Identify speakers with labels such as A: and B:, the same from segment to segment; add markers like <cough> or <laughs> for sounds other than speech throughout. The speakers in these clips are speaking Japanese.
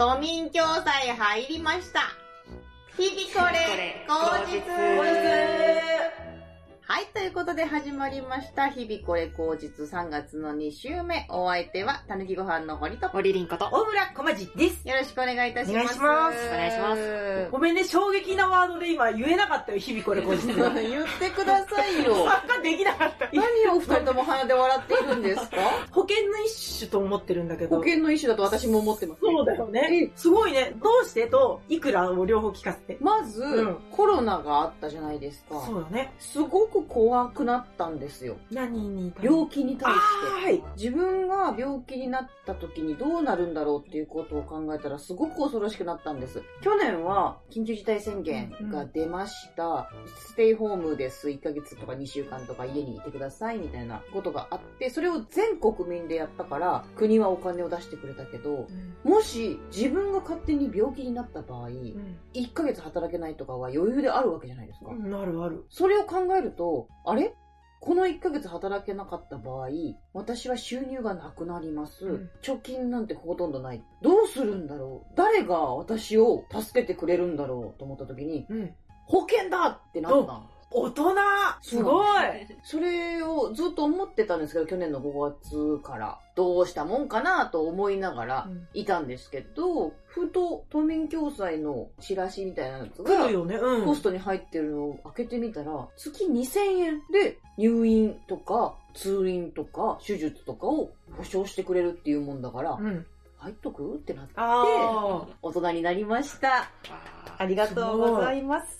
A: 都民共済入りました。日々これ、口実。はい、ということで始まりました。日々これ口実3月の2週目。お相手は、たぬきご飯の堀と。よ
B: 森凛子と。
C: 大村こまじです。
A: ろしくお願いいたします。
C: お願いします
B: お願いします
C: ごめんね、衝撃なワードで今言えなかったよ、日々これ後日。<laughs>
A: 言ってくださいよ。
C: 参加できなかった。
A: 何をお二人とも鼻で笑っているんですか？<laughs>
C: 保険の一種と思ってるんだけど。
A: 保険の一種だと私も思ってます。
C: そうだよね。すごいね。どうして？と、いくらを両方聞かせて。
A: まず、
C: うん
A: コロナがあったじゃないですか。
C: そうだね。
A: すごく怖くなったんですよ。
C: 何に
A: 病気に対して。
C: はい。
A: 自分が病気になった時にどうなるんだろうっていうことを考えたらすごく恐ろしくなったんです。去年は緊急事態宣言が出ました。ステイホームです。1ヶ月とか2週間とか家にいてくださいみたいなことがあって、それを全国民でやったから国はお金を出してくれたけど、もし自分が勝手に病気になった場合、1ヶ月働けないとかは余裕であるわけじゃないですか。
C: うん。なるある。
A: それを考えると、あれ？この1ヶ月働けなかった場合、私は収入がなくなります。
C: うん
A: 貯金なんてほとんどない。どうするんだろう？誰が私を助けてくれるんだろう？と思った時に、
C: うん。
A: 保険だってなったの。
C: 大人すごい
A: それをずっと思ってたんですけど、去年の5月から。どうしたもんかなと思いながら
C: うん
A: いたんですけど、ふと都民共済のチラシみたいなやつ
C: 来
A: が
C: るよね。うん。
A: ポストに入ってるのを開けてみたら、月2000円で入院とか通院とか手術とかを保証してくれるっていうもんだから、
C: うん。
A: 入っとく？ってなって。大人になりました。ありがとうございます。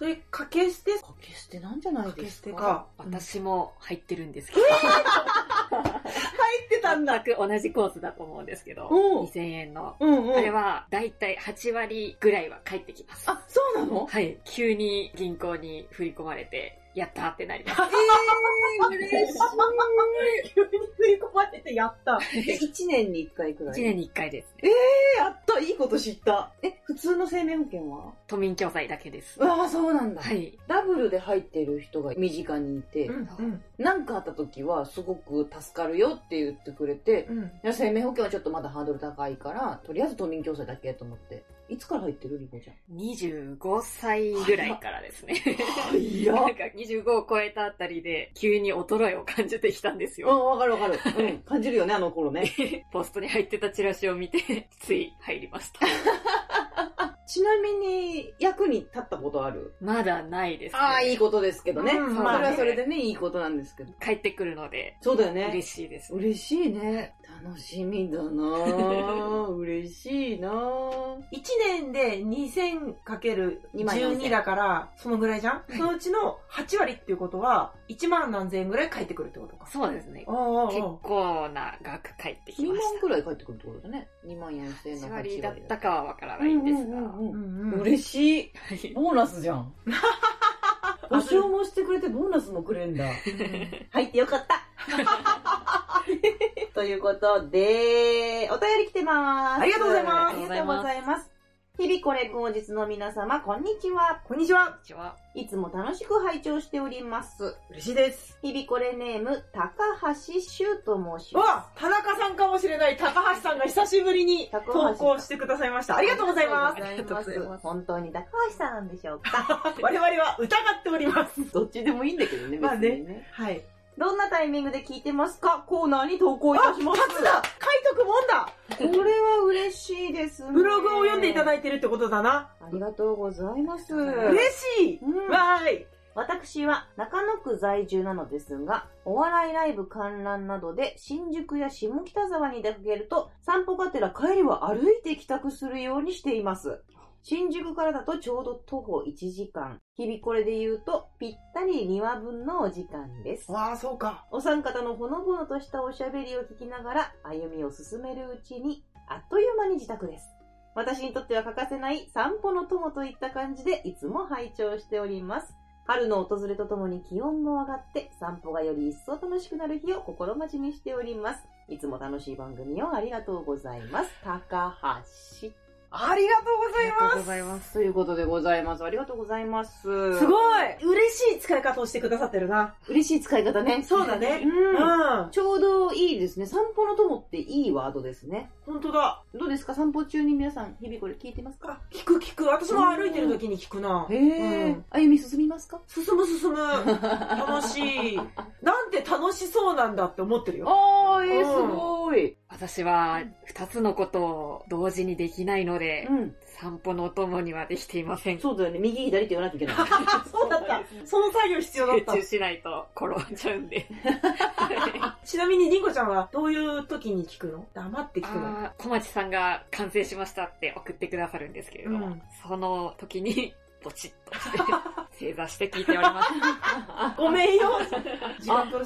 C: それ、掛け捨て？
A: 掛け捨てなんじゃないですか？
C: 捨てか。
B: 私も入ってるんですけど、
C: 入ってたんだ。
B: 全く同じコースだと思うんですけど、
A: うん
B: 2000円の。
C: うんうん。
B: あれは、だいたい8割ぐらいは返ってきます。
A: あ、そうなの？
B: はい。急に銀行に振り込まれて、やったーってなります。
A: えー、嬉し
C: 急に振り込まれてやった。
A: い。1年に1回くらい
B: ？1年に1回ですね。
A: えー、やったいいこと知った。え、普通の生命保険は？
B: 都民共済だけです。
A: うわあ、そうなんだ。
B: はい。
A: ダブルで入ってる人が身近にいて、
C: うんうん。
A: なんかあった時はすごく助かるよって言ってくれて、
C: うん。
A: いや生命保険はちょっとまだハードル高いから、とりあえず都民共済だけと思って。いつから入ってるリコちゃん
B: ？25歳ぐらいからですね。
A: い
B: なんか25を超えたあたりで、急に衰えを感じてきたんですよ。
A: うん、わかるわかる。うん、感じるよね、あの頃ね。<laughs>
B: ポストに入ってたチラシを見て、つい入りました。
A: ちなみに、役に立ったことある？
B: まだないです、ね。
A: ああ、いいことですけどね。
C: うん
A: それ
B: まあね
A: はそれでね、いいことなんですけど。
B: 帰ってくるので、
A: そうだよね。
B: 嬉しいです。
A: 嬉しいね。楽しみだなぁ。<laughs> 嬉しいなぁ。
C: 1年で 2000×12
A: 万4000
C: だから、そのぐらいじゃん、そのうちの8割っていうことは、1万何千円ぐらい返ってくるってことか。
B: そうですね。結構な額返ってき
A: 2
B: まし
A: 万くらい返ってくるってことだね。2万4千円
B: た。
A: の8
B: 8
A: 割
B: 割だったかはわからないんですが。
A: 嬉しい。
B: はい
A: ボーナスじゃん。<laughs> 保証もしてくれてボーナスもくれんだ。入ってよかった。<laughs> ということで、お便り来てます。
C: ありがとうございます
A: ありがとうございます。日々これ口実の皆様、こんにちは。
C: こんにちは。
B: こんにちは。
A: いつも楽しく拝聴しております。
C: 嬉しいです。
A: 日々これネーム、高橋修と申し
C: う
A: ます。
C: わ田中さんかもしれない高橋さんが久しぶりに投稿してくださいました。ありがとうございます。
A: ありがとうございます。
B: す
A: 本当に高橋さんなんでしょうか？<laughs>
C: 我々は疑っております。<laughs>
A: どっちでもいいんだけどね、
C: まあね
A: 別にね。
C: はい。
A: どんなタイミングで聞いてますか？コーナーに投稿いたします。
C: 初だ書いとくもんだ <laughs>
A: これは嬉しいですね。
C: ブログを読んでいただ
A: い
C: いてるってことだな。
A: ありがとうございます。
C: 嬉しい
A: うん
C: わーい
A: 私は中野区在住なのですが、お笑いライブ観覧などで新宿や下北沢に出かけると、散歩がてら帰りは歩いて帰宅するようにしています。新宿からだとちょうど徒歩1時間。日々これで言うと、ぴったり2話分のお時間です。
C: わあ、そうか。
A: お三方のほのぼのとしたおしゃべりを聞きながら歩みを進めるうちに、あっという間に自宅です。私にとっては欠かせない散歩の友といった感じでいつも拝聴しております。春の訪れとともに気温も上がって散歩がより一層楽しくなる日を心待ちにしております。いつも楽しい番組をありがとうございます。高橋
C: ありがとうござい
B: ありがとう
C: ます。
B: ございます。
A: ということでございます。ありがとうございます。
C: すごい嬉しい使い方をしてくださってるな。
A: 嬉しい使い方ね。
C: そうだね
A: うん。
C: うん。
A: ちょうどいいですね。散歩の友っていいワードですね。
C: 本当だ。
A: どうですか？散歩中に皆さん、日々これ聞いてますか？
C: あ、聞く聞く。私も歩いてる時に聞くな。
A: へえ、
C: うん
A: 歩み進みますか？
C: 進む進む。楽しい。なんて楽しそうなんだって思ってるよ。
A: あー、えー、
C: うん
A: すごい。
B: 私は二つのことを同時にできないので、
A: うん。
B: 散歩のお供にはできていません。
A: そうだよね。右左って言わなきゃいけない。<laughs>
C: そうだった。その作業必要だった
B: 集中。しないと転んじゃうんで。<laughs>
C: ちなみにりんごちゃんはどういう時に聞くの？黙って聞くの？
B: 小町さんが完成しましたって送ってくださるんですけれども、
C: うん
B: その時にポチッとして <laughs> 正座して聞いております。<laughs>
C: ごめんよ。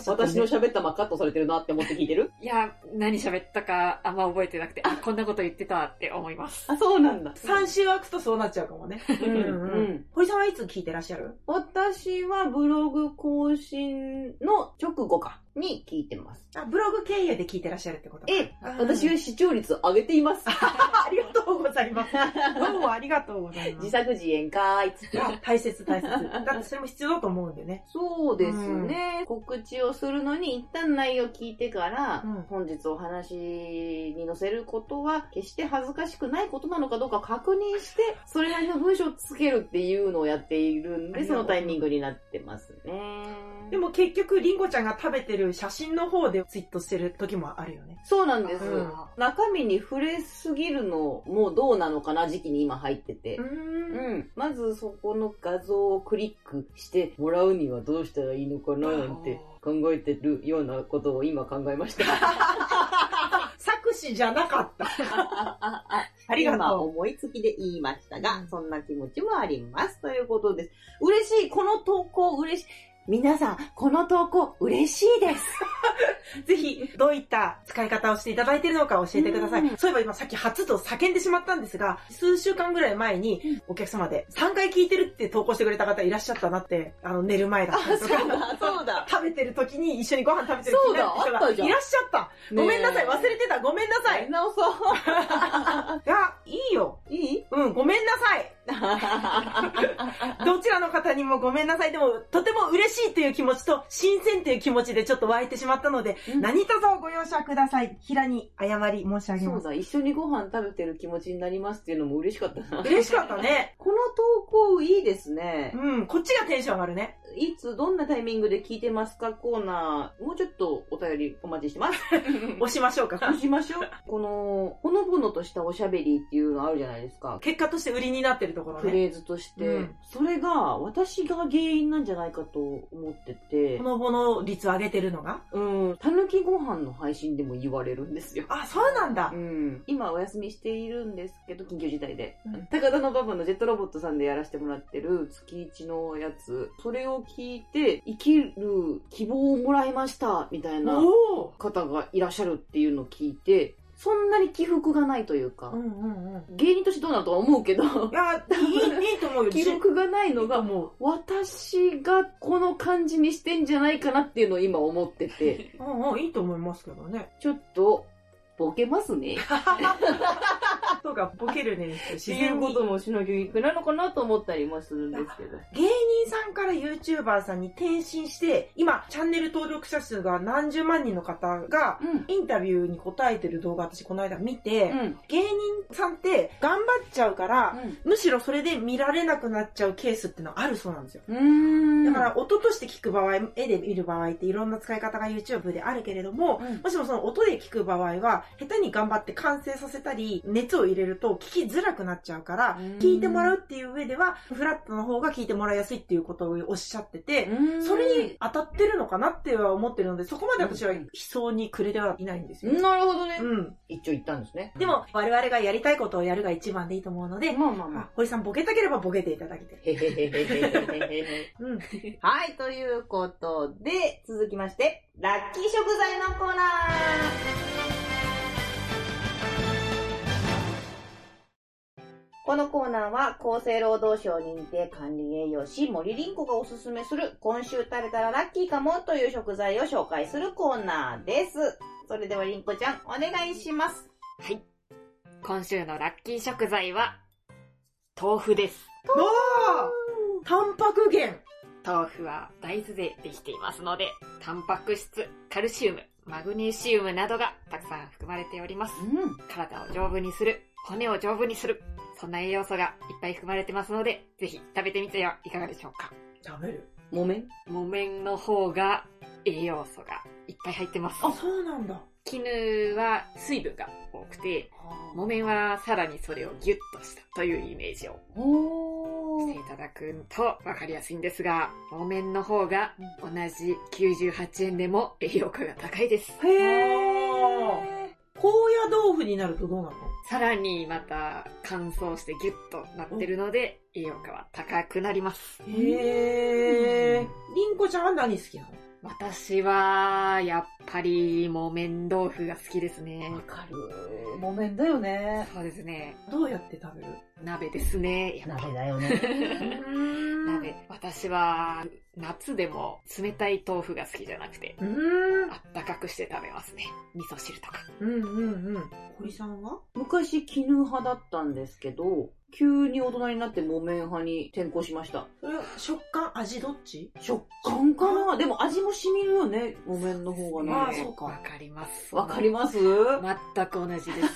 A: 私の喋ったまカットされてるなって思って聞いてる？
B: いや、何喋ったかあんま覚えてなくて、あ、こんなこと言ってたって思います。
A: あ、そうなんだ。
C: 3週空くとそうなっちゃうかもね。
A: うん
C: うん
A: うん。
C: 堀さんはいつ聞いてらっしゃる？
A: 私はブログ更新の直後かに聞いてます。
C: あ、ブログ経由で聞いてらっしゃるってこと
A: え、
C: あー
A: 私は視聴率上げています。<laughs>
C: ありがとうございます。どうもありがとうございます
A: 自。作自演かーいっつって。
C: あ大切大切。<laughs> だってそれも必要だと思うんでね。
A: そうですね、告知をするのに一旦内容を聞いてから、
C: うん
A: 本日お話に載せることは決して恥ずかしくないことなのかどうか確認して、それなりの文章をつけるっていうのをやっているんで、そうのタイミングになってますね。
C: でも結局、りんごちゃんが食べてる写真の方でツイートしてる時もあるよね。
A: そうなんです、
C: うん
A: 中身に触れすぎるのもどうなのかな時期に今入ってて。
C: ん
A: うん、まずそこの画像をクリックしてもらうにはどうしたらいいのかななんて考えてるようなことを今考えました。<laughs>
C: 作詞じゃなかった。<laughs> ありが
A: 今
C: とう。
A: 思いつきで言いましたが、
C: うん
A: そんな気持ちもあります。ということです。嬉しいこの投稿嬉しい皆さん、この投稿嬉しいです。<laughs>
C: ぜひ、どういった使い方をしていただいているのか教えてください。
A: うん
C: そういえば今さっき初と叫んでしまったんですが、数週間ぐらい前にお客様で3回聞いてるって投稿してくれた方いらっしゃったなって、あの、寝る前だったりとか。
A: そうだ。<laughs>
C: 食べてる時に一緒にご飯食べてる
A: そうだ
C: 人がいらっしゃった。ごめんなさい、忘れてた。ごめんなさい。い
A: 直そう。<laughs>
C: や、いいよ。
A: いい？
C: うん、ごめんなさい。どちらの方にもごめんなさい。でも、とても嬉しいという気持ちと、新鮮という気持ちでちょっと湧いてしまったので、
A: うん
C: 何卒ご容赦ください。平に謝り申し上げます。
A: そうだ、一緒にご飯食べてる気持ちになりますっていうのも嬉しかったな。
C: 嬉しかったね。
A: この投稿いいですね。
C: うん、こっちがテンション上がるね。
A: いつ、どんなタイミングで聞いてますか？コーナー、もうちょっとお便りお待ちしてます。<laughs>
C: 押しましょうか。
A: 押しましょう。この、ほのぼのとしたおしゃべりっていうのあるじゃないですか。
C: 結果として売りになってるところね。
A: フレーズとして、
C: うん
A: それが私が原因なんじゃないかと思ってて
C: ほ、のぼの率上げてるのが？
A: うん、たぬきご飯の配信でも言われるんですよ。
C: あ、そうなんだ
A: う。ん、今お休みしているんですけど、緊急事態で。
C: うん
A: 高田の馬場のジェットロボットさんでやらせてもらってる月一のやつ、それを聞いて、生きる希望をもらいました、みたいな方がいらっしゃるっていうのを聞いて、そんなに起伏がないというか、
C: うんうんうん。
A: 芸人としてどうなるとは思うけど、
C: いや、いい、いいと思うよ。<laughs>
A: 起伏がないのが、
C: いいと思う。
A: 私がこの感じにしてんじゃないかなっていうのを今思ってて、<laughs>
C: うんうん、いいと思いますけどね。
A: ちょっと、ボケますね。<laughs>
C: そうか、ボケるね。
A: って
C: 自然に
A: いうこ。ともしなきゃいけないのかなと思ったりもするんですけど。
C: 芸人さんから YouTuber さんに転身して、今、チャンネル登録者数が何十万人の方が、
A: うん。
C: インタビューに答えてる動画私この間見て、
A: うん。
C: 芸人さんって頑張っちゃうから、むしろそれで見られなくなっちゃうケースってのはあるそうなんですよ。
A: うん。
C: だから、音として聞く場合、絵で見る場合っていろんな使い方が YouTube であるけれども、
A: うん、
C: もしもその音で聞く場合は、下手に頑張って完成させたり、熱を入れると聞きづらくなっちゃうから、聞いてもらうっていう上では、フラットの方が聞いてもらいやすいっていうことをおっしゃってて、
A: うん、
C: それに当たってるのかなっては思ってるので、そこまで私は悲壮にくれてはいないんですよ。
A: なるほどね。
C: うん。
A: 一応言ったんですね。
C: でも、我々がやりたいことをやるが一番でいいと思うので、
A: まあまあま
C: あ堀さんボケたければボケていただけて。
A: へへへへへへへ。
C: うん。
A: はい、ということで、続きまして、ラッキー食材のコーナーこのコーナーは厚生労働省認定管理栄養士森凛子がおすすめする今週食べたらラッキーかもという食材を紹介するコーナーです。それでは凛子ちゃんお願いします。
B: はい。今週のラッキー食材は、豆腐です。
C: おータンパク源。
B: 豆腐は大豆でできていますので、タンパク質、カルシウム、マグネシウムなどがたくさん含まれております。
A: うん。
B: 体を丈夫にする、骨を丈夫にする、そんな栄養素がいっぱい含まれてますので、ぜひ食べてみてはいかがでしょうか。
C: 食べる。
A: 木綿？
B: 木綿の方が栄養素がいっぱい入ってます。
C: あ、そうなんだ。
B: 絹は水分が多くて、木綿はさらにそれをギュッとしたというイメージをしていただくとわかりやすいんですが、木綿の方が同じ98円でも栄養価が高いです。
C: へー。高野豆腐になるとどうなの？
B: さらにまた乾燥してギュッとなってるので、栄養価は高くなります。
C: へー。りんこちゃんは何好きなの？
B: 私は、やっぱり木綿豆腐が好きですね
A: わ。かる。木綿だよね。
B: そうですね。
C: どうやって食べる？
B: 鍋ですね。やっぱ
A: 鍋だよね。<laughs>
B: 鍋。私は、夏でも冷たい豆腐が好きじゃなくて、
C: うーん。
B: あったかくして食べますね。味噌汁とか。
C: うんうんうん。堀さんは？
A: 昔、絹派だったんですけど、急に大人になって木綿派に転向しました。
C: それは食感、味どっち？
A: 食感かな？でも味も染みるよね、木綿の方がね。
C: まあそうか
B: わかります。
A: わかります？
B: 全く同じです。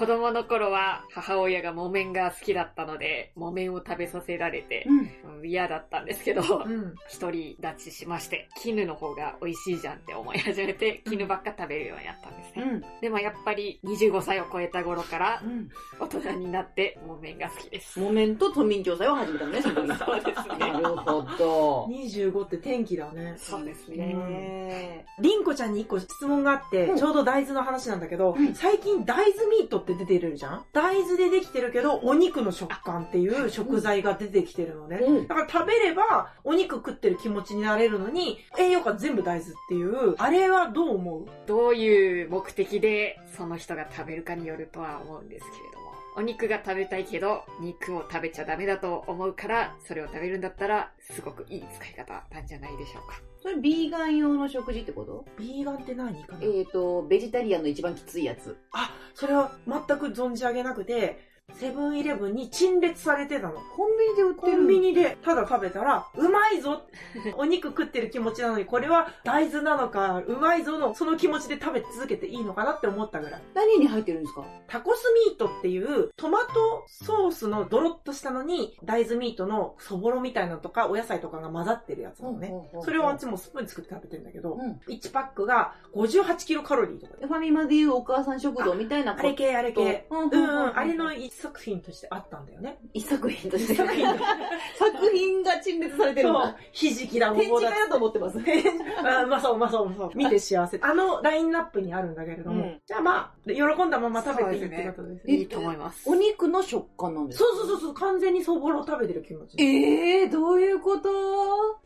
B: 子供の頃は母親が木綿が好きだったので、木綿を食べさせられて、
A: うん。
B: うん嫌だったんですけど、
C: うん。
B: 一人立ちしまして、絹の方が美味しいじゃんって思い始めて、絹ばっか食べるようになったんですね。
A: うん。
B: でもやっぱり25歳を超えた頃から
A: うん。
B: 大人になって木綿が好きです。
A: 木綿と都民共済を始めたのね、その時 <laughs>
B: そうですね
A: なるほど。
C: 25って天気だね。
B: そうですね。
A: ね
C: りんこちゃんに一個質問があって、
A: うん
C: ちょうど大豆の話なんだけど、
A: うん
C: 最近大豆ミートって出てるじゃん？大豆でできてるけど、お肉の食感っていう食材が出てきてるのね。
A: うん
C: だから食べれば、お肉食ってる気持ちになれるのに、栄養価全部大豆っていう、あれはどう思う？
B: どういう目的でその人が食べるかによるとは思うんですけれども。お肉が食べたいけど、肉を食べちゃダメだと思うから、それを食べるんだったら、すごくいい使い方なんじゃないでしょうか。
A: それビーガン用の食事ってこと？
C: ビーガンって何かな、
A: えっ、と、ベジタリアンの一番きついやつ。
C: あ、それは全く存じ上げなくて、セブンイレブンに陳列されてたの。
A: コンビニで売ってる
C: コンビニでただ食べたら、うまいぞ <laughs> お肉食ってる気持ちなのに、これは大豆なのか、うまいぞの、その気持ちで食べ続けていいのかなって思ったぐらい。
A: 何に入ってるんですか？
C: タコスミートっていう、トマトソースのドロッとしたのに、大豆ミートのそぼろみたいなのとか、お野菜とかが混ざってるやつなのね。それをあっちもスプーンで作って食べてるんだけど、
A: うん。
C: 1パックが58キロカロリーとかで。
A: ファミマでいうお母さん食堂みたいな
C: あれ系、あれ系。
A: うん
C: うんうん、あれの一作品としてあったんだよね。
A: 一作品として。
C: 一作品
A: 作品が陳列されてる。
C: ひじきだ、
A: 展示会だと思ってます。<laughs>
C: あうまそう、うまそう、そう。見て幸せ。あのラインナップにあるんだけれども。
A: うん
C: じゃあまあ、喜んだまま食べていいってことですね。
B: いいと思います。
A: お肉の食感なんです
C: そ
A: か
C: うそうそうそう、完全にそぼろを食べてる気持ち。
A: ええー、どういうこと？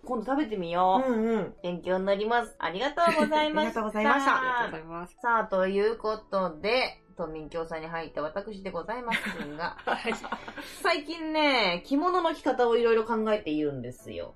A: 今度食べてみよう。
C: うんうん。
A: 勉強になります。ありがとうございました。<laughs>
C: ありがとうございました
B: ありがとうございます。
A: さあ、ということで、都民共済に入った私でございますが、<laughs>
B: はい。
A: 最近ね、着物の着方をいろいろ考えているんですよ。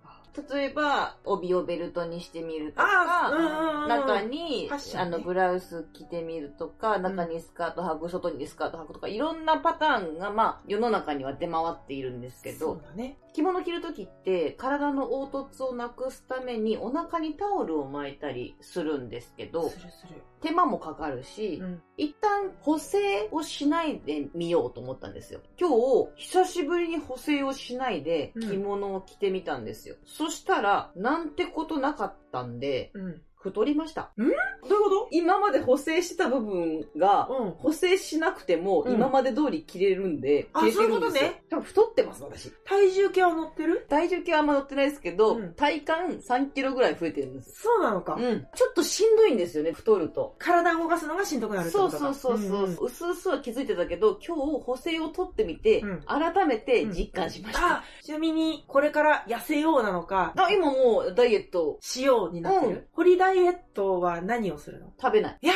A: 例えば、帯をベルトにしてみるとか、
C: うん
A: 中に、あの、ブラウス着てみるとか、中にスカート履く、外にスカート履くとか、いろんなパターンが、まあ、世の中には出回っているんですけど
C: ね。
A: 着物着るときって、体の凹凸をなくすために、お腹にタオルを巻いたりするんですけど、
C: するする。
A: 手間もかかるし、
C: うん。
A: 一旦補正をしないでみようと思ったんですよ。今日、久しぶりに補正をしないで
C: うん
A: 着物を着てみたんですよ。そしたら、なんてことなかったんで、
C: うん。
A: 太りました。
C: どういうこ
A: 今まで補正してた部分が、
C: とうん。
A: 補正しなくても
C: うん
A: 今まで通り着れるんで、
C: あ
A: 着れてるんですよ
C: そういうことね。
A: 多分太ってます、私。
C: 体重計は乗ってる？
A: 体重計はあんま乗ってないですけど、
C: うん
A: 体感3キロぐらい増えてるんです。
C: そうなのか。
A: うん。ちょっとしんどいんですよね、太ると。
C: 体動かすのがしんどくなる
A: そうそうそうそう。
C: んん
A: うすうすは気づいてたけど、今日補正を取ってみて、
C: うん
A: 改めて実感しました。
C: あ、ちなみに、これから痩せようなのか、
A: あ、今もうダイエット
C: しようになってる、
A: うん
C: 堀ダイエットは何をするの？
A: 食べない。
C: いや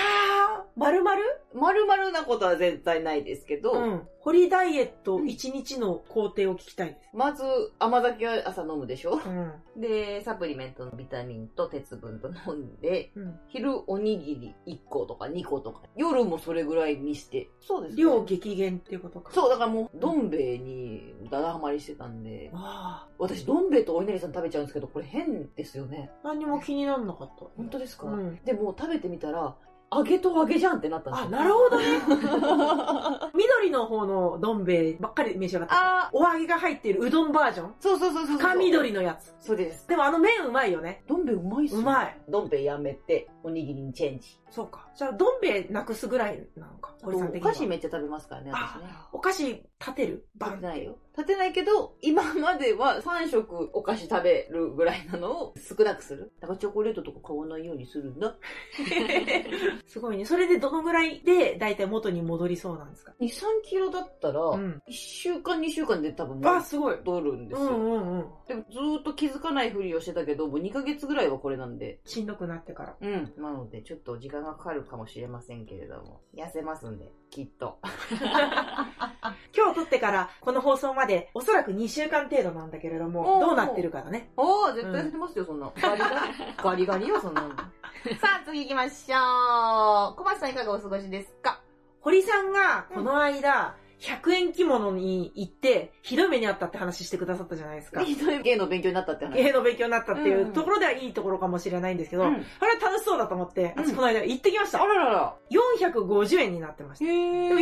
C: ー、まるまる
A: 丸々なことは絶対ないですけど、
C: うん。堀ダイエット1日の工程を聞きたいです。
A: まず、甘酒は朝飲むでしょ？
C: うん。
A: で、サプリメントのビタミンと鉄分と飲んで、
C: うん。
A: 昼おにぎり1個とか2個とか、夜もそれぐらいにして。そうですね。
C: 量激減っていうことか。
A: そう、だからもう、どん兵衛にだだハマりしてたんで、
C: あ
A: 私、どん兵衛とお稲荷さん食べちゃうんですけど、これ変ですよね。
C: あ。何も気にならなかった。
A: 本当ですか、
C: うん。
A: でも食べてみたら、揚げと揚げじゃんってなったんです
C: あ、
A: よ。
C: なるほどね。<laughs> 緑の方のどん兵衛ばっかり召し上がった。
A: あ
C: お揚げが入っているうどんバージョン
A: そうそうそうそう。
C: 深緑のやつ。
A: そうです。
C: でもあの麺うまいよね。
A: どん兵衛うまいっすよ
C: うまい。
A: どん兵衛やめて、おにぎりにチェンジ。
C: そうか。じゃあ、どん兵衛なくすぐらいなのか。
A: お。菓子めっちゃ食べますからね、私ね。
C: お菓子立てる？バン
A: ないよ。立てないけど、今までは3食お菓子食べるぐらいなのを少なくする。だからチョコレートとか買わないようにするんだ。<laughs>
C: すごいね。それでどのぐらいで、だいたい元に戻りそうなんですか
A: ？2、3キロだったら、
C: うん。
A: 1週間2週間で多分
C: あ、すごい。
A: 戻るんですよ。
C: うんうんうん。
A: でもずーっと気づかないふりをしてたけど、もう2ヶ月ぐらいはこれなんで。
C: しんどくなってから。
A: うん。なので、ちょっと時間がかかるかもしれませんけれども、痩せますんで、きっと。<laughs>
C: 今日撮ってから、この放送まで、おそらく2週間程度なんだけれど
A: お
C: も、
A: ー
C: どうなってるかだね。
A: おー、絶対痩せてますよ、そんな。ガリガリ。ガリガリよ、そんなの。<laughs> さあ、次行きましょう。小松さんいかがお過ごしですか？
C: 堀さんが、この間、100円着物に行って、ひどい目にあったって話してくださったじゃないですか。
A: ひどい芸の勉強になったって話。
C: 芸の勉強になったってい
A: うん
C: うところではいいところかもしれないんですけど、
A: うん
C: あれは楽しそうだと思って、
A: うん
C: 私この間行ってきました。
A: あららら。
C: 450円になってました。
A: へ
C: でも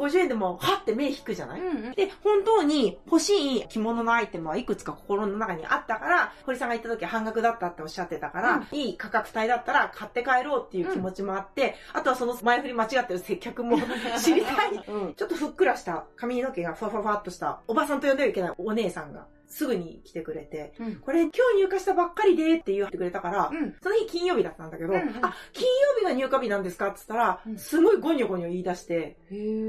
C: 450円でも、はって目引くじゃない、
A: うんうん。
C: で、本当に欲しい着物のアイテムはいくつか心の中にあったから、堀さんが言った時は半額だったっておっしゃってたから、いい価格帯だったら買って帰ろうっていう気持ちもあって、あとはその前振り間違ってる接客も知りたい。
A: うん。
C: ちょっとふっくらした。髪の毛がふわふわふわっとした、おばさんと呼んではいけないお姉さんが。すぐに来てくれて、
A: うん。
C: これ今日入荷したばっかりでって言ってくれたから、
A: うん。
C: その日金曜日だったんだけど、
A: うんうん。
C: あ、金曜日が入荷日なんですかって言ったら、
A: うん
C: すごいゴニョゴニョ言い出して、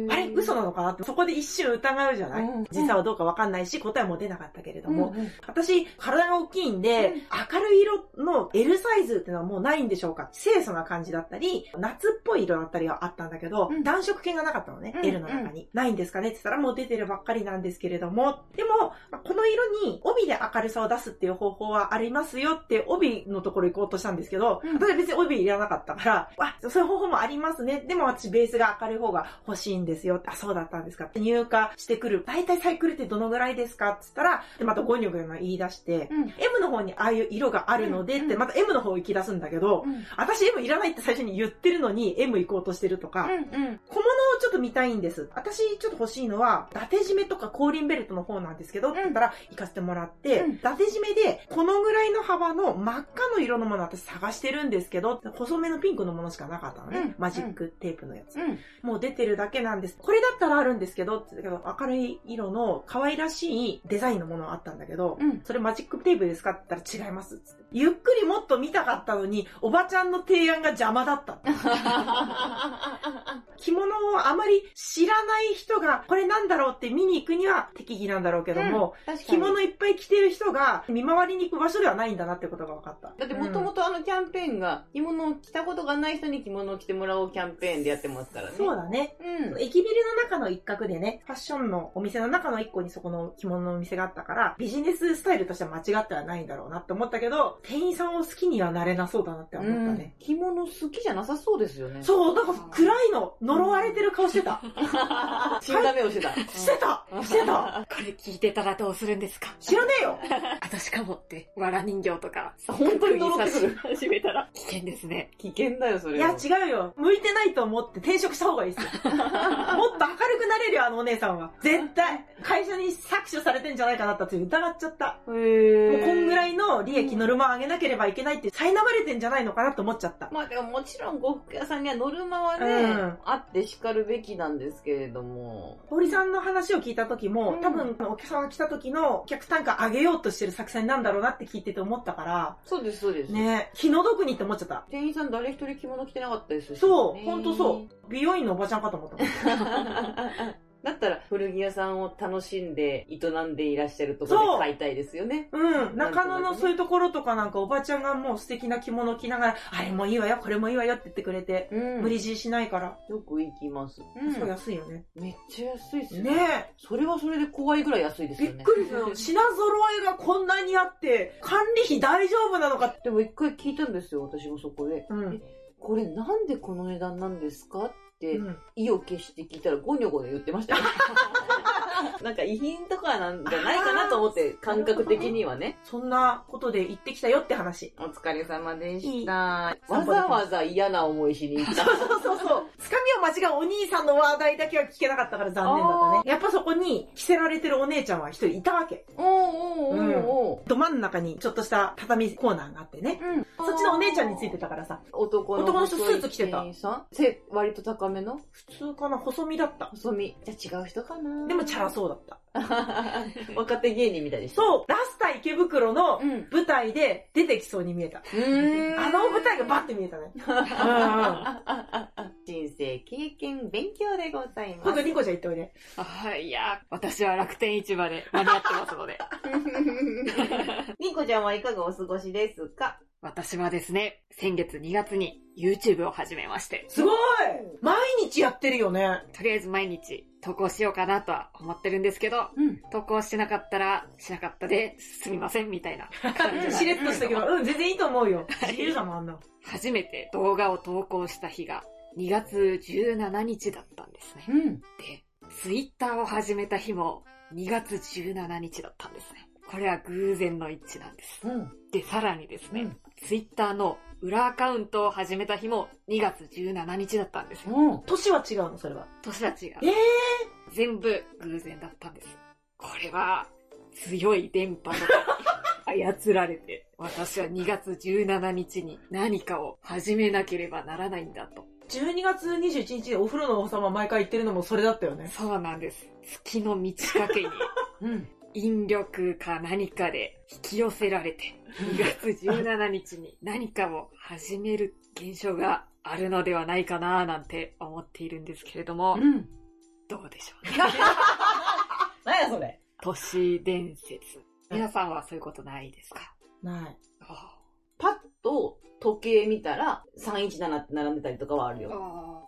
C: あれ？嘘なのかな？って、そこで一瞬疑うじゃない、
A: うん
C: 実際はどうかわかんないし、答えも出なかったけれども、
A: うんうん。
C: 私、体が大きいんで、明るい色の L サイズっていうのはもうないんでしょうか？清楚な感じだったり、夏っぽい色だったりはあったんだけど、
A: うん。
C: 暖色系がなかったのね、
A: うん。
C: L の中に。ないんですかね？って言ったらもう出てるばっかりなんですけれども、でも、まあこの色に帯で明るさを出すっていう方法はありますよって帯のところ行こうとしたんですけど、
A: うん
C: 私は別に帯いらなかったから、あ、そういう方法もありますね。でも私ベースが明るい方が欲しいんですよ。あ、そうだったんですかって入荷してくる。大体サイクルってどのぐらいですかって言ったら、で、またゴニョゴニョ言い出して、
A: うん
C: M の方にああいう色があるのでって、
A: うん
C: また M の方行き出すんだけど、
A: うん
C: 私 M いらないって最初に言ってるのに M 行こうとしてるとか、
A: うんうん。
C: 小物をちょっと見たいんです。私ちょっと欲しいのは、伊達締めとか後輪ベルトの方なんですけど、って言ったら行かせてもらって、
A: うん
C: 伊達締めで、このぐらいの幅の真っ赤の色のもの私探してるんですけど、細めのピンクのものしかなかったのね。
A: うん
C: マジックテープのやつ。
A: うん。
C: もう出てるだけなんです。これだったらあるんですけど、って言ったけど、明るい色の可愛らしいデザインのものあったんだけど、
A: うん。
C: それマジックテープですかって言ったら違いますっつって。ゆっくりもっと見たかったのに、おばちゃんの提案が邪魔だった。<laughs> 着物をあまり知らない人が、これなんだろうって見に行くには適宜なんだろうけども、
A: 確かに
C: 着物いっぱい着てる人が見回りに行く場所ではないんだなってことが分かった。
A: だってもともとあのキャンペーンが、着物を着たことがない人に着物を着てもらおうキャンペーンでやってますからね。
C: そうだね。
A: うん。
C: 駅ビルの中の一角でね、ファッションのお店の中の一個にそこの着物のお店があったから、ビジネススタイルとしては間違ってはないんだろうなって思ったけど、店員さんを好きにはなれなそうだなって思ったね。
A: 着物好きじゃなさそうですよね。
C: そう、なんか暗いの、呪われてる顔してた。<laughs>
A: 死んだ目をしてた。
C: してたしてた
B: これ聞いてたらどうするんですか？
C: 知らねえよ <laughs>
B: 私かもって、わら人形とか、
A: 本当に呪ってくる。
B: 始めたら危険ですね。
A: 危険だよ、それ
C: いや、
A: は。
C: 違うよ。向いてないと思って転職した方がいいですよ。<laughs> もっと明るくなれるよ、あのお姉さんは。絶対。会社に搾取されてんじゃないかなって疑っちゃった。
A: へ
C: もう
A: ー
C: こんぐらいの利益ノルマを上げなければいけないって苛まれてんじゃないのかなって思っちゃった。
A: まあでももちろん呉服屋さんにはノルマはね、
C: うん
A: あって叱るべきなんですけれども。
C: 堀さんの話を聞いた時も、
A: うん
C: 多分お客さんが来た時のお客単価上げようとしてる作戦なんだろうなって聞いてて思ったから、
A: そうです、そうです。
C: ね気の毒にって思っちゃった。
A: 店員さん誰一人着物着てなかったですし、
C: そう、
A: ね
C: ほんとそう。美容院のおばちゃんかと思った。<laughs>
A: だったら古着屋さんを楽しんで営んでいらっしゃるとこ
C: そう
A: ろで買いたいですよね。
C: うん。中野のそういうところとかなんかおばちゃんがもう素敵な着物着ながら、あれもいいわよ、これもいいわよって言ってくれて、
A: うん
C: 無理強いしないから、
A: よく行きます。
C: すごい安いよね。
A: めっちゃ安いですよね。
C: ね
A: それはそれで怖いぐらい安いですよね。
C: っくりする。<laughs> 品揃えがこんなにあって、管理費大丈夫なのか。
A: でも一回聞いたんですよ、私もそこで。
C: うん。
A: これなんでこの値段なんですかって、
C: うん
A: 意を決して聞いたらゴニョゴニョ言ってましたよ。<laughs> なんか遺品とかなんじゃないかなと思って、感覚的にはね。
C: そんなことで行ってきたよって話。
A: お疲れ様でした。わざわざ嫌な思いしに行った。<laughs>
C: そうそうそう。つかみを間違うお兄さんの話題だけは聞けなかったから残念だったね。やっぱそこに着せられてるお姉ちゃんは一人いたわけ。
A: おうおうおうおう
C: ど真ん中にちょっとした畳コーナーがあってね。
A: うん。
C: そっちのお姉ちゃんについてたからさ。
A: 男の
C: 男の人スーツ着てた
A: さん？背割と高めの？
C: 普通かな？細身だった。
A: 細身。じゃあ違う人かな
C: でもチャラそうだった。<laughs>
A: 若手芸人みたいでした。
C: そう、ラスタ池袋の
A: うん。う
C: 舞台で出てきそうに見えた。
A: ーん。
C: あの舞台がバッて見えたね。<laughs>
A: 人生経験勉強でござい
C: 今度
A: ます。
C: ニコちゃん行っておいで。
B: あいや、私は楽天市場で間に合ってますので。<laughs>
A: ニコちゃんはいかがお過ごしですか？
B: 私はですね、先月2月に YouTube を始めまして、
C: すごい毎日やってるよね。
B: とりあえず毎日投稿しようかなとは思ってるんですけど、
A: うん。
B: 投稿しなかったらしなかったですみませんみたいな感じ <laughs>
C: しれっとしたけど、<laughs> うん、全然いいと思うよ。
B: はい
C: 自由だもん、あんな。
B: 初めて動画を投稿した日が2月17日だったんですね。
A: うん。
B: で、Twitter を始めた日も2月17日だったんですね。これは偶然の一致なんです。
A: うん。
B: で、さらにですね、
A: うん
B: Twitter の裏アカウントを始めた日も2月17日だったんですよ。
A: うん。
C: 年は違うの、それは。
B: 年は違う。
C: ええ
B: 全部偶然だったんです。これは強い電波の <laughs> 操られて、私は2月17日に何かを始めなければならないんだと。
C: 12月21日でお風呂の王様毎回言ってるのもそれだったよね。
B: そうなんです。月の満ち欠けに
A: うん。
B: 引力か何かで引き寄せられて、2月17日に何かを始める現象があるのではないかななんて思っているんですけれども、
A: うん。
B: どうでしょうね。<laughs>
A: 何やそれ。
B: 都市伝説。皆さんはそういうことないですか？
C: ない。
B: あ
A: パッと時計見たら317って並んでたりとかはあるよ。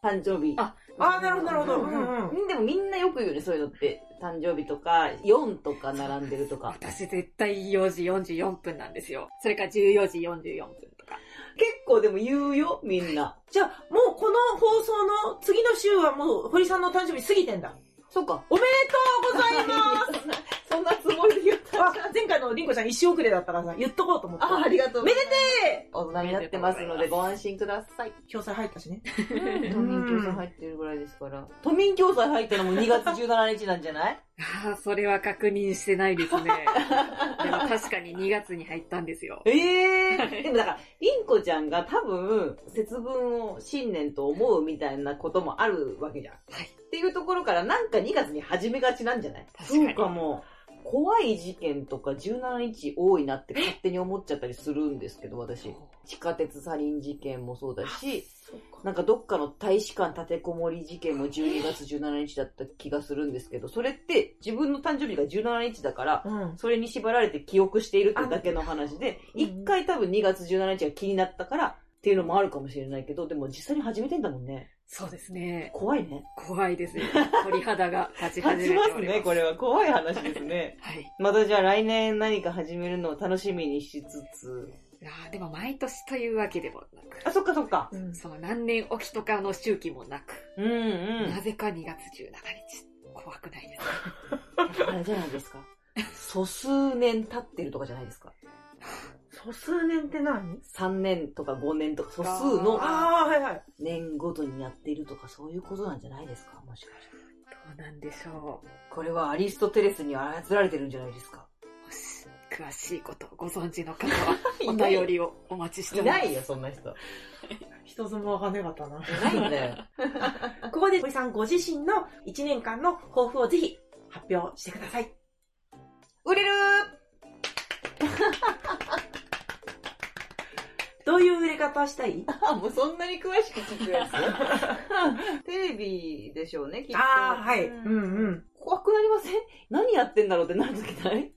B: あ
A: 誕生日。
B: あ
C: あーなるほどなるほど
A: うん
C: うんうん
A: でもみんなよく言うね、そういうのって。誕生日とか、4とか並んでるとか。<laughs>
B: 私絶対4時44分なんですよ。それか14時44分とか。
A: 結構でも言うよ、みんな。
C: じゃあ、もうこの放送の次の週はもう堀さんの誕生日過ぎてんだ。
A: そうか。
C: おめでとうございます
A: そんなつもりで言った。
C: あ前回のりんこちゃん一周遅れだったからさ、言っとこうと思って。
A: あ、ありがとうございます。
C: で
A: 大人になってますのでご安心ください。
C: 共済入ったしね。
A: 都民共済入ってるぐらいですから。都民共済入ったのも2月17日なんじゃない？
B: ああ、それは確認してないですね。<laughs> でも確かに2月に入ったんですよ。
A: ええー。でもだから、りんこちゃんが多分、節分を新年と思うみたいなこともあるわけじゃん。
B: はい。
A: っていうところからなんか2月に始めがちなんじゃない？
B: 確かに
A: そうかも。怖い事件とか17日多いなって勝手に思っちゃったりするんですけど、私。地下鉄サリン事件もそうだし、なんかどっかの大使館立てこもり事件も12月17日だった気がするんですけど、それって自分の誕生日が17日だから、
C: うん。
A: それに縛られて記憶しているってだけの話で、
C: うん
A: 一回多分2月17日が気になったからっていうのもあるかもしれないけど、でも実際に始めてんだもんね。
B: そうですね。
A: 怖いね。
B: 怖いですよ。<laughs> 鳥肌が立ち始
A: 立ちます
B: めております。
A: ね、これは。怖い話ですね。<laughs>
B: はい。
A: またじゃあ来年何か始めるのを楽しみにしつつ。
B: あーでも毎年というわけでもなく、
A: あ、そっかそっか。
C: うん
B: その何年おきとかの周期もなく、
A: うんうん。
B: なぜか2月17日。怖くないですか <laughs>
A: あれじゃないですか。素数年経ってるとかじゃないですか。
C: 素数年って何
A: ？3年とか5年とか素数の。年ごとにやっているとかそういうことなんじゃないですか？もしかして。
B: どうなんでしょ
A: これはアリストテレスに操られてるんじゃないですか？
B: 詳しいことをご存知の方は、<laughs> お便りをお待ちしてます。
A: いないよ、そんな人。い
C: 一つもわかんなかったな。
A: ないんだよ。<laughs>
C: ここで堀さんご自身の1年間の抱負をぜひ発表してください。
A: 売れる
C: どういう売れ方したい？
A: あ、<laughs> もうそんなに詳しく聞くやつ？<laughs> テレビでしょうね、きっと。
C: ああ、はい。
A: う
C: うんんうん。
A: 怖くなりません？何やってんだろうってなるときない？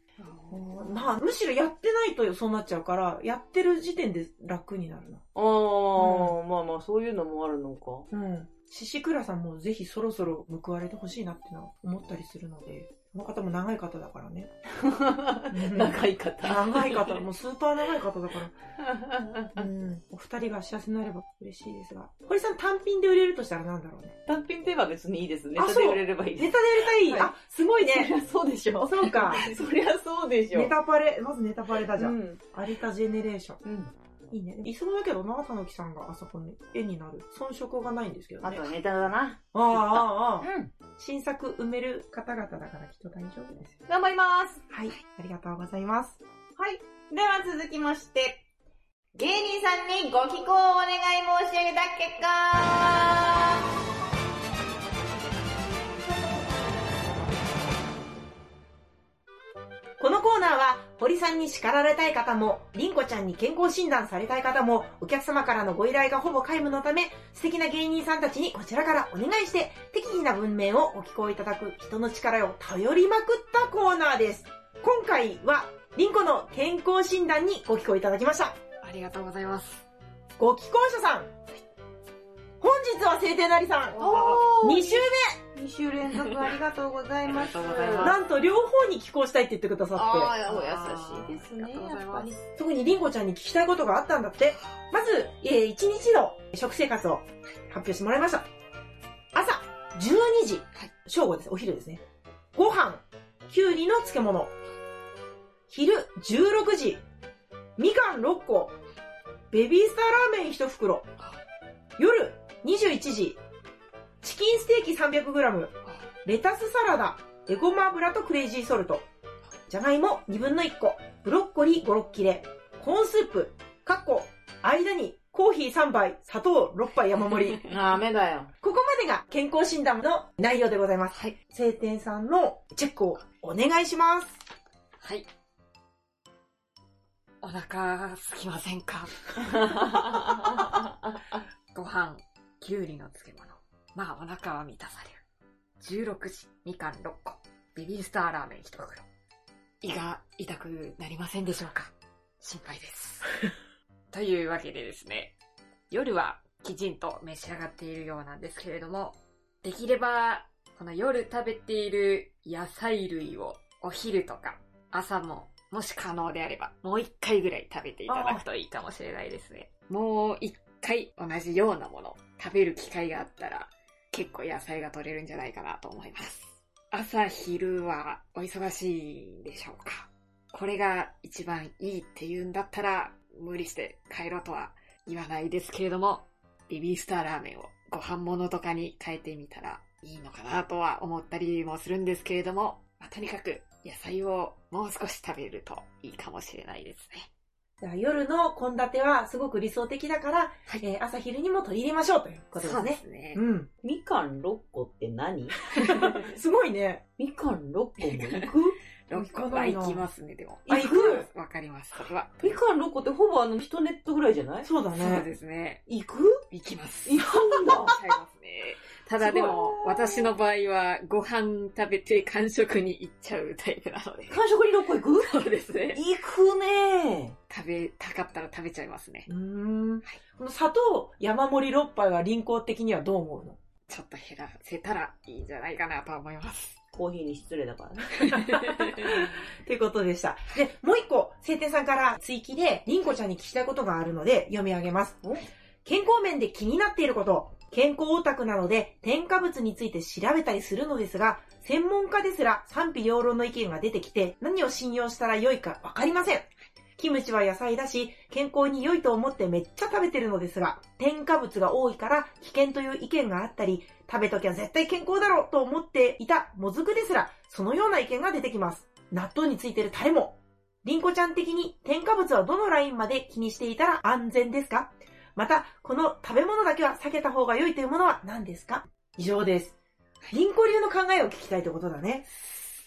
C: まあ、むしろやってないとそうなっちゃうから、やってる時点で楽になるな。
A: ああ、まあまあ、そういうのもあるのか。
C: うん。獅子倉さんもぜひそろそろ報われてほしいなってのは思ったりするので、この方も長い方だからね。<laughs>
A: 長い方。
C: 長い方、もうスーパー長い方だから。<laughs> うん。お二人が幸せになれば嬉しいですが。堀さん単品で売れるとしたらなんだろうね。
A: 単品では別にいいです。ネ
C: あ
A: タで売れればいいです。
C: ネタで売れたい、
A: はい
C: あ、すごい
A: そり
C: ね。
A: ゃそうでしょ。
C: そうか。
A: そりゃそうでしょ。
C: ネタパレ、まずネタパレだじゃ。
A: うんん。
C: 有田ジェネレーション。
A: うん。
C: いいね。いそうだけどな、たぬきさんがあそこに絵になる。遜色がないんですけどね。
A: あとはネタだな。
C: ああ、ああ、ああ。
A: うん。
C: 新作埋める方々だからきっと大丈夫ですよ。
A: 頑張ります。
C: はい。ありがとうございます。
A: はい。では続きまして、芸人さんにご寄稿をお願い申し上げた結果
C: このコーナーは、堀さんに叱られたい方も、りんこちゃんに健康診断されたい方も、お客様からのご依頼がほぼ皆無のため、素敵な芸人さんたちにこちらからお願いして、適宜な文面をご寄稿いただく人の力を頼りまくったコーナーです。今回は、りんこの健康診断にご寄稿いただきました。
B: ありがとうございます。
C: ご寄稿者さん。本日は晴天なりさん。
A: お
C: 2週
A: 2週連続ありがとうございます。
C: なんと両方に寄稿したいって言ってくださって。
A: ああ、お優しいですね。
C: 特にりんごちゃんに聞きたいことがあったんだって。まず、えー、1日の食生活を発表してもらいました。朝、12時。正午です。お昼ですね。ご飯、きゅうりの漬物。昼、16時。みかん6個。ベビースターラーメン1袋。夜、21時。チキンステーキ 300g。レタスサラダ。エゴマ油とクレイジーソルト。じゃがいも2分の1個。ブロッコリー5、6切れ。コーンスープ。かっこ、間にコーヒー3杯、砂糖6杯山盛り。<laughs>
A: ダメだよ。
C: ここまでが健康診断の内容でございます。
B: はい。
C: 晴天さんのチェックをお願いします。
B: はい。お腹すきませんか？<laughs> ご飯、きゅうりの漬物。まあお腹は満たされる。16時、みかん6個。ベビースターラーメン1袋。胃が痛くなりませんでしょうか？心配です。<laughs> というわけでですね、夜はきちんと召し上がっているようなんですけれども、できれば、この夜食べている野菜類をお昼とか朝ももし可能であればもう一回ぐらい食べていただくといいかもしれないですね。もう一回同じようなもの食べる機会があったら結構野菜が取れるんじゃないかなと思います。朝昼はお忙しいんでしょうかこれが一番いいっていうんだったら無理して帰ろうとは言わないですけれどもベビースターラーメンをご飯物とかに変えてみたらいいのかなとは思ったりもするんですけれども、まあとにかく野菜をもう少し食べるといいかもしれないですね。
C: じゃあ夜の献立はすごく理想的だから、
B: はい
C: えー朝昼にも取り入れましょうということです
B: そうで
C: ね。
B: すね。
C: うん。
A: みかん6個って何？<laughs>
C: すごいね。
A: みかん6個もいく？<laughs>
B: 6個は行きますね、でも。
C: あ行く？
B: わかります。
A: みかん6個ってほぼあの1ネットぐらいじゃない？
C: そうだ
B: そう
C: ね。
B: ですね。
A: 行く？
B: 行きます。
A: 行くんだ。<laughs>
B: 行いますね。ただでも、私の場合は、ご飯食べて完食に行っちゃうタイプなので。
A: 完食に6個行く？
B: そうですね。
A: 行くね
B: 食べたかったら食べちゃいますね。
C: うーん。この砂糖山盛り6杯は輪行的にはどう思うの？
B: ちょっと減らせたらいいんじゃないかなと思います。
A: コーヒーに失礼だからね。
C: ということでした。で、もう一個、晴天さんから追記で、りんこちゃんに聞きたいことがあるので、読み上げます
A: お。
C: 健康面で気になっていること、健康オタクなので、添加物について調べたりするのですが、専門家ですら賛否両論の意見が出てきて、何を信用したら良いかわかりません。キムチは野菜だし、健康に良いと思ってめっちゃ食べてるのですが、添加物が多いから危険という意見があったり、食べときゃ絶対健康だろうと思っていたもずくですら、そのような意見が出てきます。納豆についてるタレも。りんこちゃん的に添加物はどのラインまで気にしていたら安全ですか？また、この食べ物だけは避けた方が良いというものは何ですか？以上です。りんこ流の考えを聞きたいってことだね。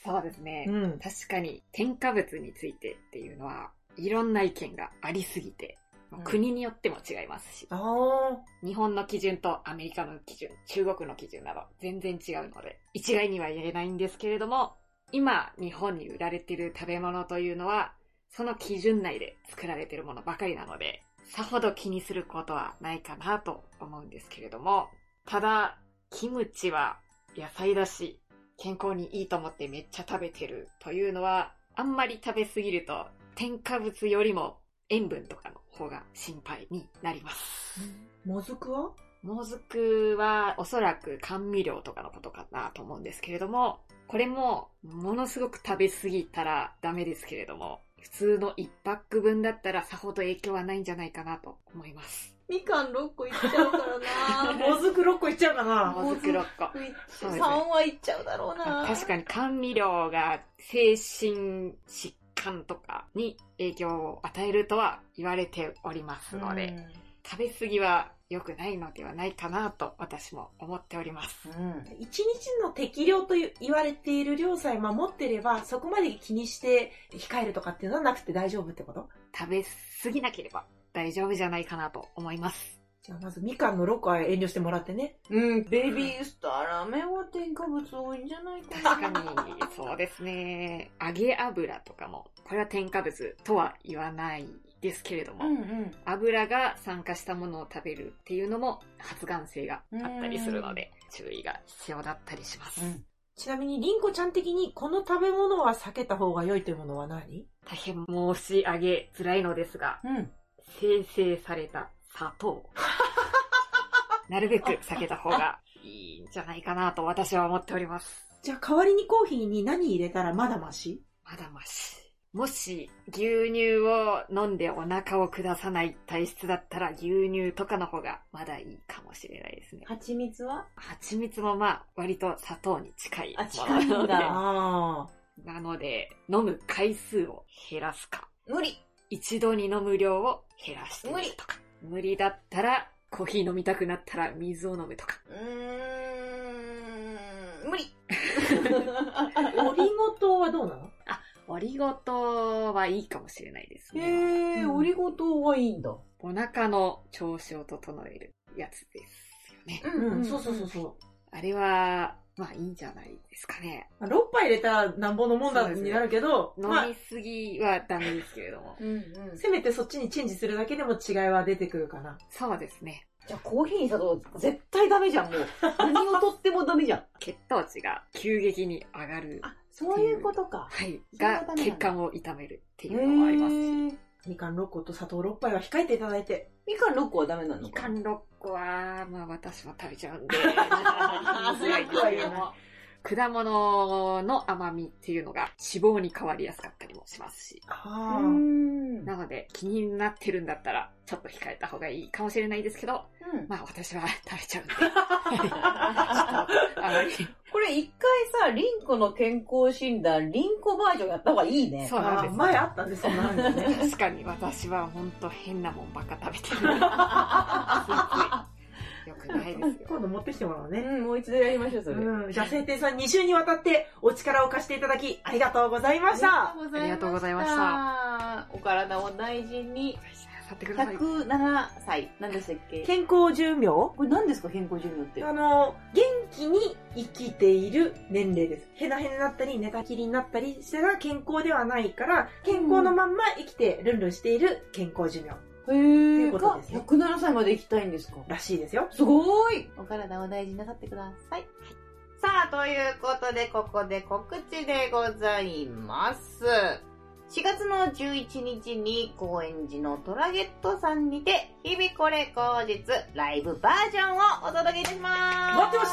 B: そうですね。
C: うん。
B: 確かに添加物についてっていうのは、いろんな意見がありすぎて、
A: うん
B: 国によっても違いますし、
C: あ
B: 日本の基準とアメリカの基準、中国の基準など全然違うので、一概には言えないんですけれども、今日本に売られている食べ物というのは、その基準内で作られているものばかりなので、さほど気にすることはないかなと思うんですけれども、ただ、キムチは野菜だし、健康にいいと思ってめっちゃ食べてるというのは、あんまり食べ過ぎると添加物よりも塩分とかの方が心配になります。
C: ー。もずくは？
B: もずくはおそらく甘味料とかのことかなと思うんですけれども、これもものすごく食べ過ぎたらダメですけれども、普通の1パック分だったらさほど影響はないんじゃないかなと思います。
A: みかん6個いっちゃうからな。<laughs>
C: もずく6個いっちゃうかな。
B: もずく6個。そうですね
A: 3はいっちゃうだろうな。
B: 確かに甘味料が精神疾患とかに影響を与えるとは言われておりますので、食べ過ぎは良くないのではないかなと私も思っております。
A: うん
C: 一日の適量という言われている量さえ守ってれば、そこまで気にして控えるとかっていうのはなくて大丈夫ってこと？
B: 食べ過ぎなければ大丈夫じゃないかなと思います。
C: じゃあまずみかんの6個は遠慮してもらってね。
A: うん、ベビースターラーメンは添加物多いんじゃないかな。
B: 確かに、そうですね。揚げ油とかも、これは添加物とは言わないですけれども、
A: うんうん。
B: 油が酸化したものを食べるっていうのも発がん性があったりするので、注意が必要だったりします。
A: うん
C: ちなみに、りんこちゃん的にこの食べ物は避けた方が良いというものは何？
B: 大変申し上げづらいのですが、
A: うん。
B: 生成された砂糖。<laughs> なるべく避けた方がいいんじゃないかなと私は思っております。
C: じゃあ代わりにコーヒーに何入れたらまだマシ？
B: まだまし。もし牛乳を飲んでお腹を下さない体質だったら牛乳とかの方がまだいいかもしれないですね。
A: 蜂蜜は？
B: 蜂蜜もまあ割と砂糖に近い
A: あ近いんだ
B: ものなの
C: あ
B: でなので飲む回数を減らすか。
A: 無理。
B: 一度に飲む量を減らしてみるとか。無理だったらコーヒー飲みたくなったら水を飲むとか。
A: うーん、無理。
C: あ。オリゴ糖はどうなの？
B: オリゴ糖はいいかもしれないですね。
A: へー、オリゴ糖はいいんだ。
B: お腹の調子を整えるやつですよね。
C: うん、そうそうそうそう。
B: あれは、まあいいんじゃないですかね。
C: まあ6杯入れたらなんぼのもんだになるけど、
B: 飲
C: まあ
B: み、すぎはダメですけれども。
A: うんうん。
C: せめてそっちにチェンジするだけでも違いは出てくるかな。
B: そうですね。
A: じゃあコーヒーに砂糖絶対ダメじゃん、もう。何をとってもダメじゃん。<laughs>
B: 血糖値が急激に上がる。
A: あ、そういうことか。
B: はい。が血管を痛めるって
A: へ
B: いうのもあります。
C: みかん6個と砂糖6杯は控えていただいて。
A: みかん6個はダメなのか
B: みかん6個は、まあ私も食べちゃうんで、言いづらいですけれども。果物の甘みっていうのが脂肪に変わりやすかったりもしますし。なので気になってるんだったらちょっと控えた方がいいかもしれないですけど、
A: うん
B: まあ私は食べちゃうんで。ちょっとあまり。
A: これ一回さ、リンコの健康診断、リンコバージョンやった方がいいね。
B: そうなんです。
C: 前あったんで、そんなのね。<laughs>
B: 確かに私は本当変なもんばっか食べてる。<laughs> よくないですよ。
C: 今度持ってきてもらおうね。
A: うん、もう一度やりましょう、それ。
C: うん。じゃあ、晴天さん2週にわたってお力を貸していただき、ありがとうございました。
B: ありがとうございました。
A: お体を大事に。
B: 去ってください。
A: 107歳。何でしたっけ？
C: 健康寿命？
A: これ何ですか、健康寿命って。
C: あの、元気に生きている年齢です。ヘナヘナになったり、寝たきりになったりしたら健康ではないから、健康のまんま生きてルンルンしている健康寿命
A: へ
C: いうことですね
A: 107歳まで生きたいんですか？
C: らしいですよ。
A: すごーいお体を大事になさってください。さあ、ということで、ここで告知でございます。4月の11日に高円寺のトラゲットさんにて、日々これ後日ライブバージョンをお届けいたします。
C: 待ってま
A: し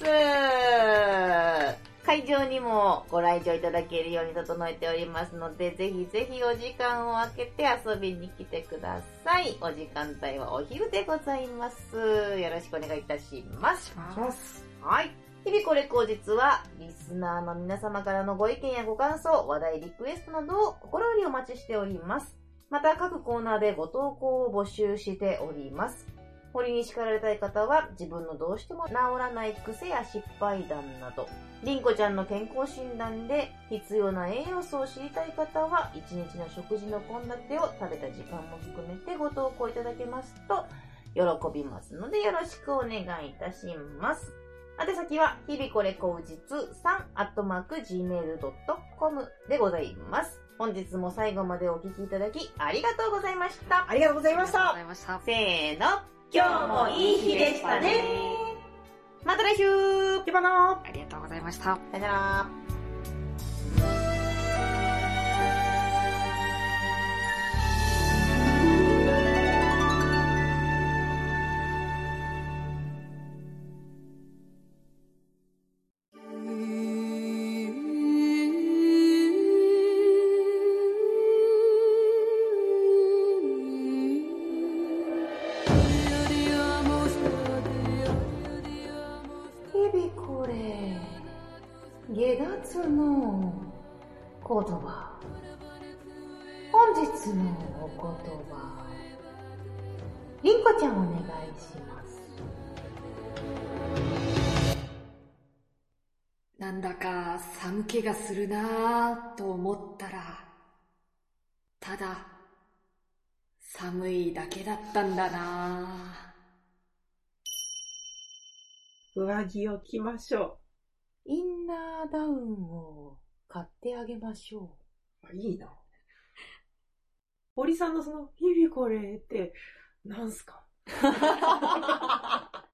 A: た会場にもご来場いただけるように整えておりますので、ぜひぜひお時間を空けて遊びに来てください。お時間帯はお昼でございます。よろしくお願いいたします。
C: ます。
A: はい。日々これ後日は、リスナーの皆様からのご意見やご感想、話題リクエストなどを心よりお待ちしております。また各コーナーでご投稿を募集しております。堀に叱られたい方は自分のどうしても治らない癖や失敗談など、りんこちゃんの健康診断で必要な栄養素を知りたい方は、一日の食事の献立を食べた時間も含めてご投稿いただけますと、喜びますのでよろしくお願いいたします。宛先は、日々これ口実3、アットマーク gmail.com でございます。本日も最後までお聞きいただきありがとうございました。
C: ありがとうございまし
B: ありがとうご
C: た
B: ざいました。
A: せーの、今日もいい日でしたね。また来週
C: ではな
B: ありがとうございました。
A: さよなら。
B: だけだったんだな
C: 上着を着ましょ
A: インナーダウンを買ってあげましょ
C: う。あいいな。堀さんのその、日々これって、なんすか？
A: う。<laughs>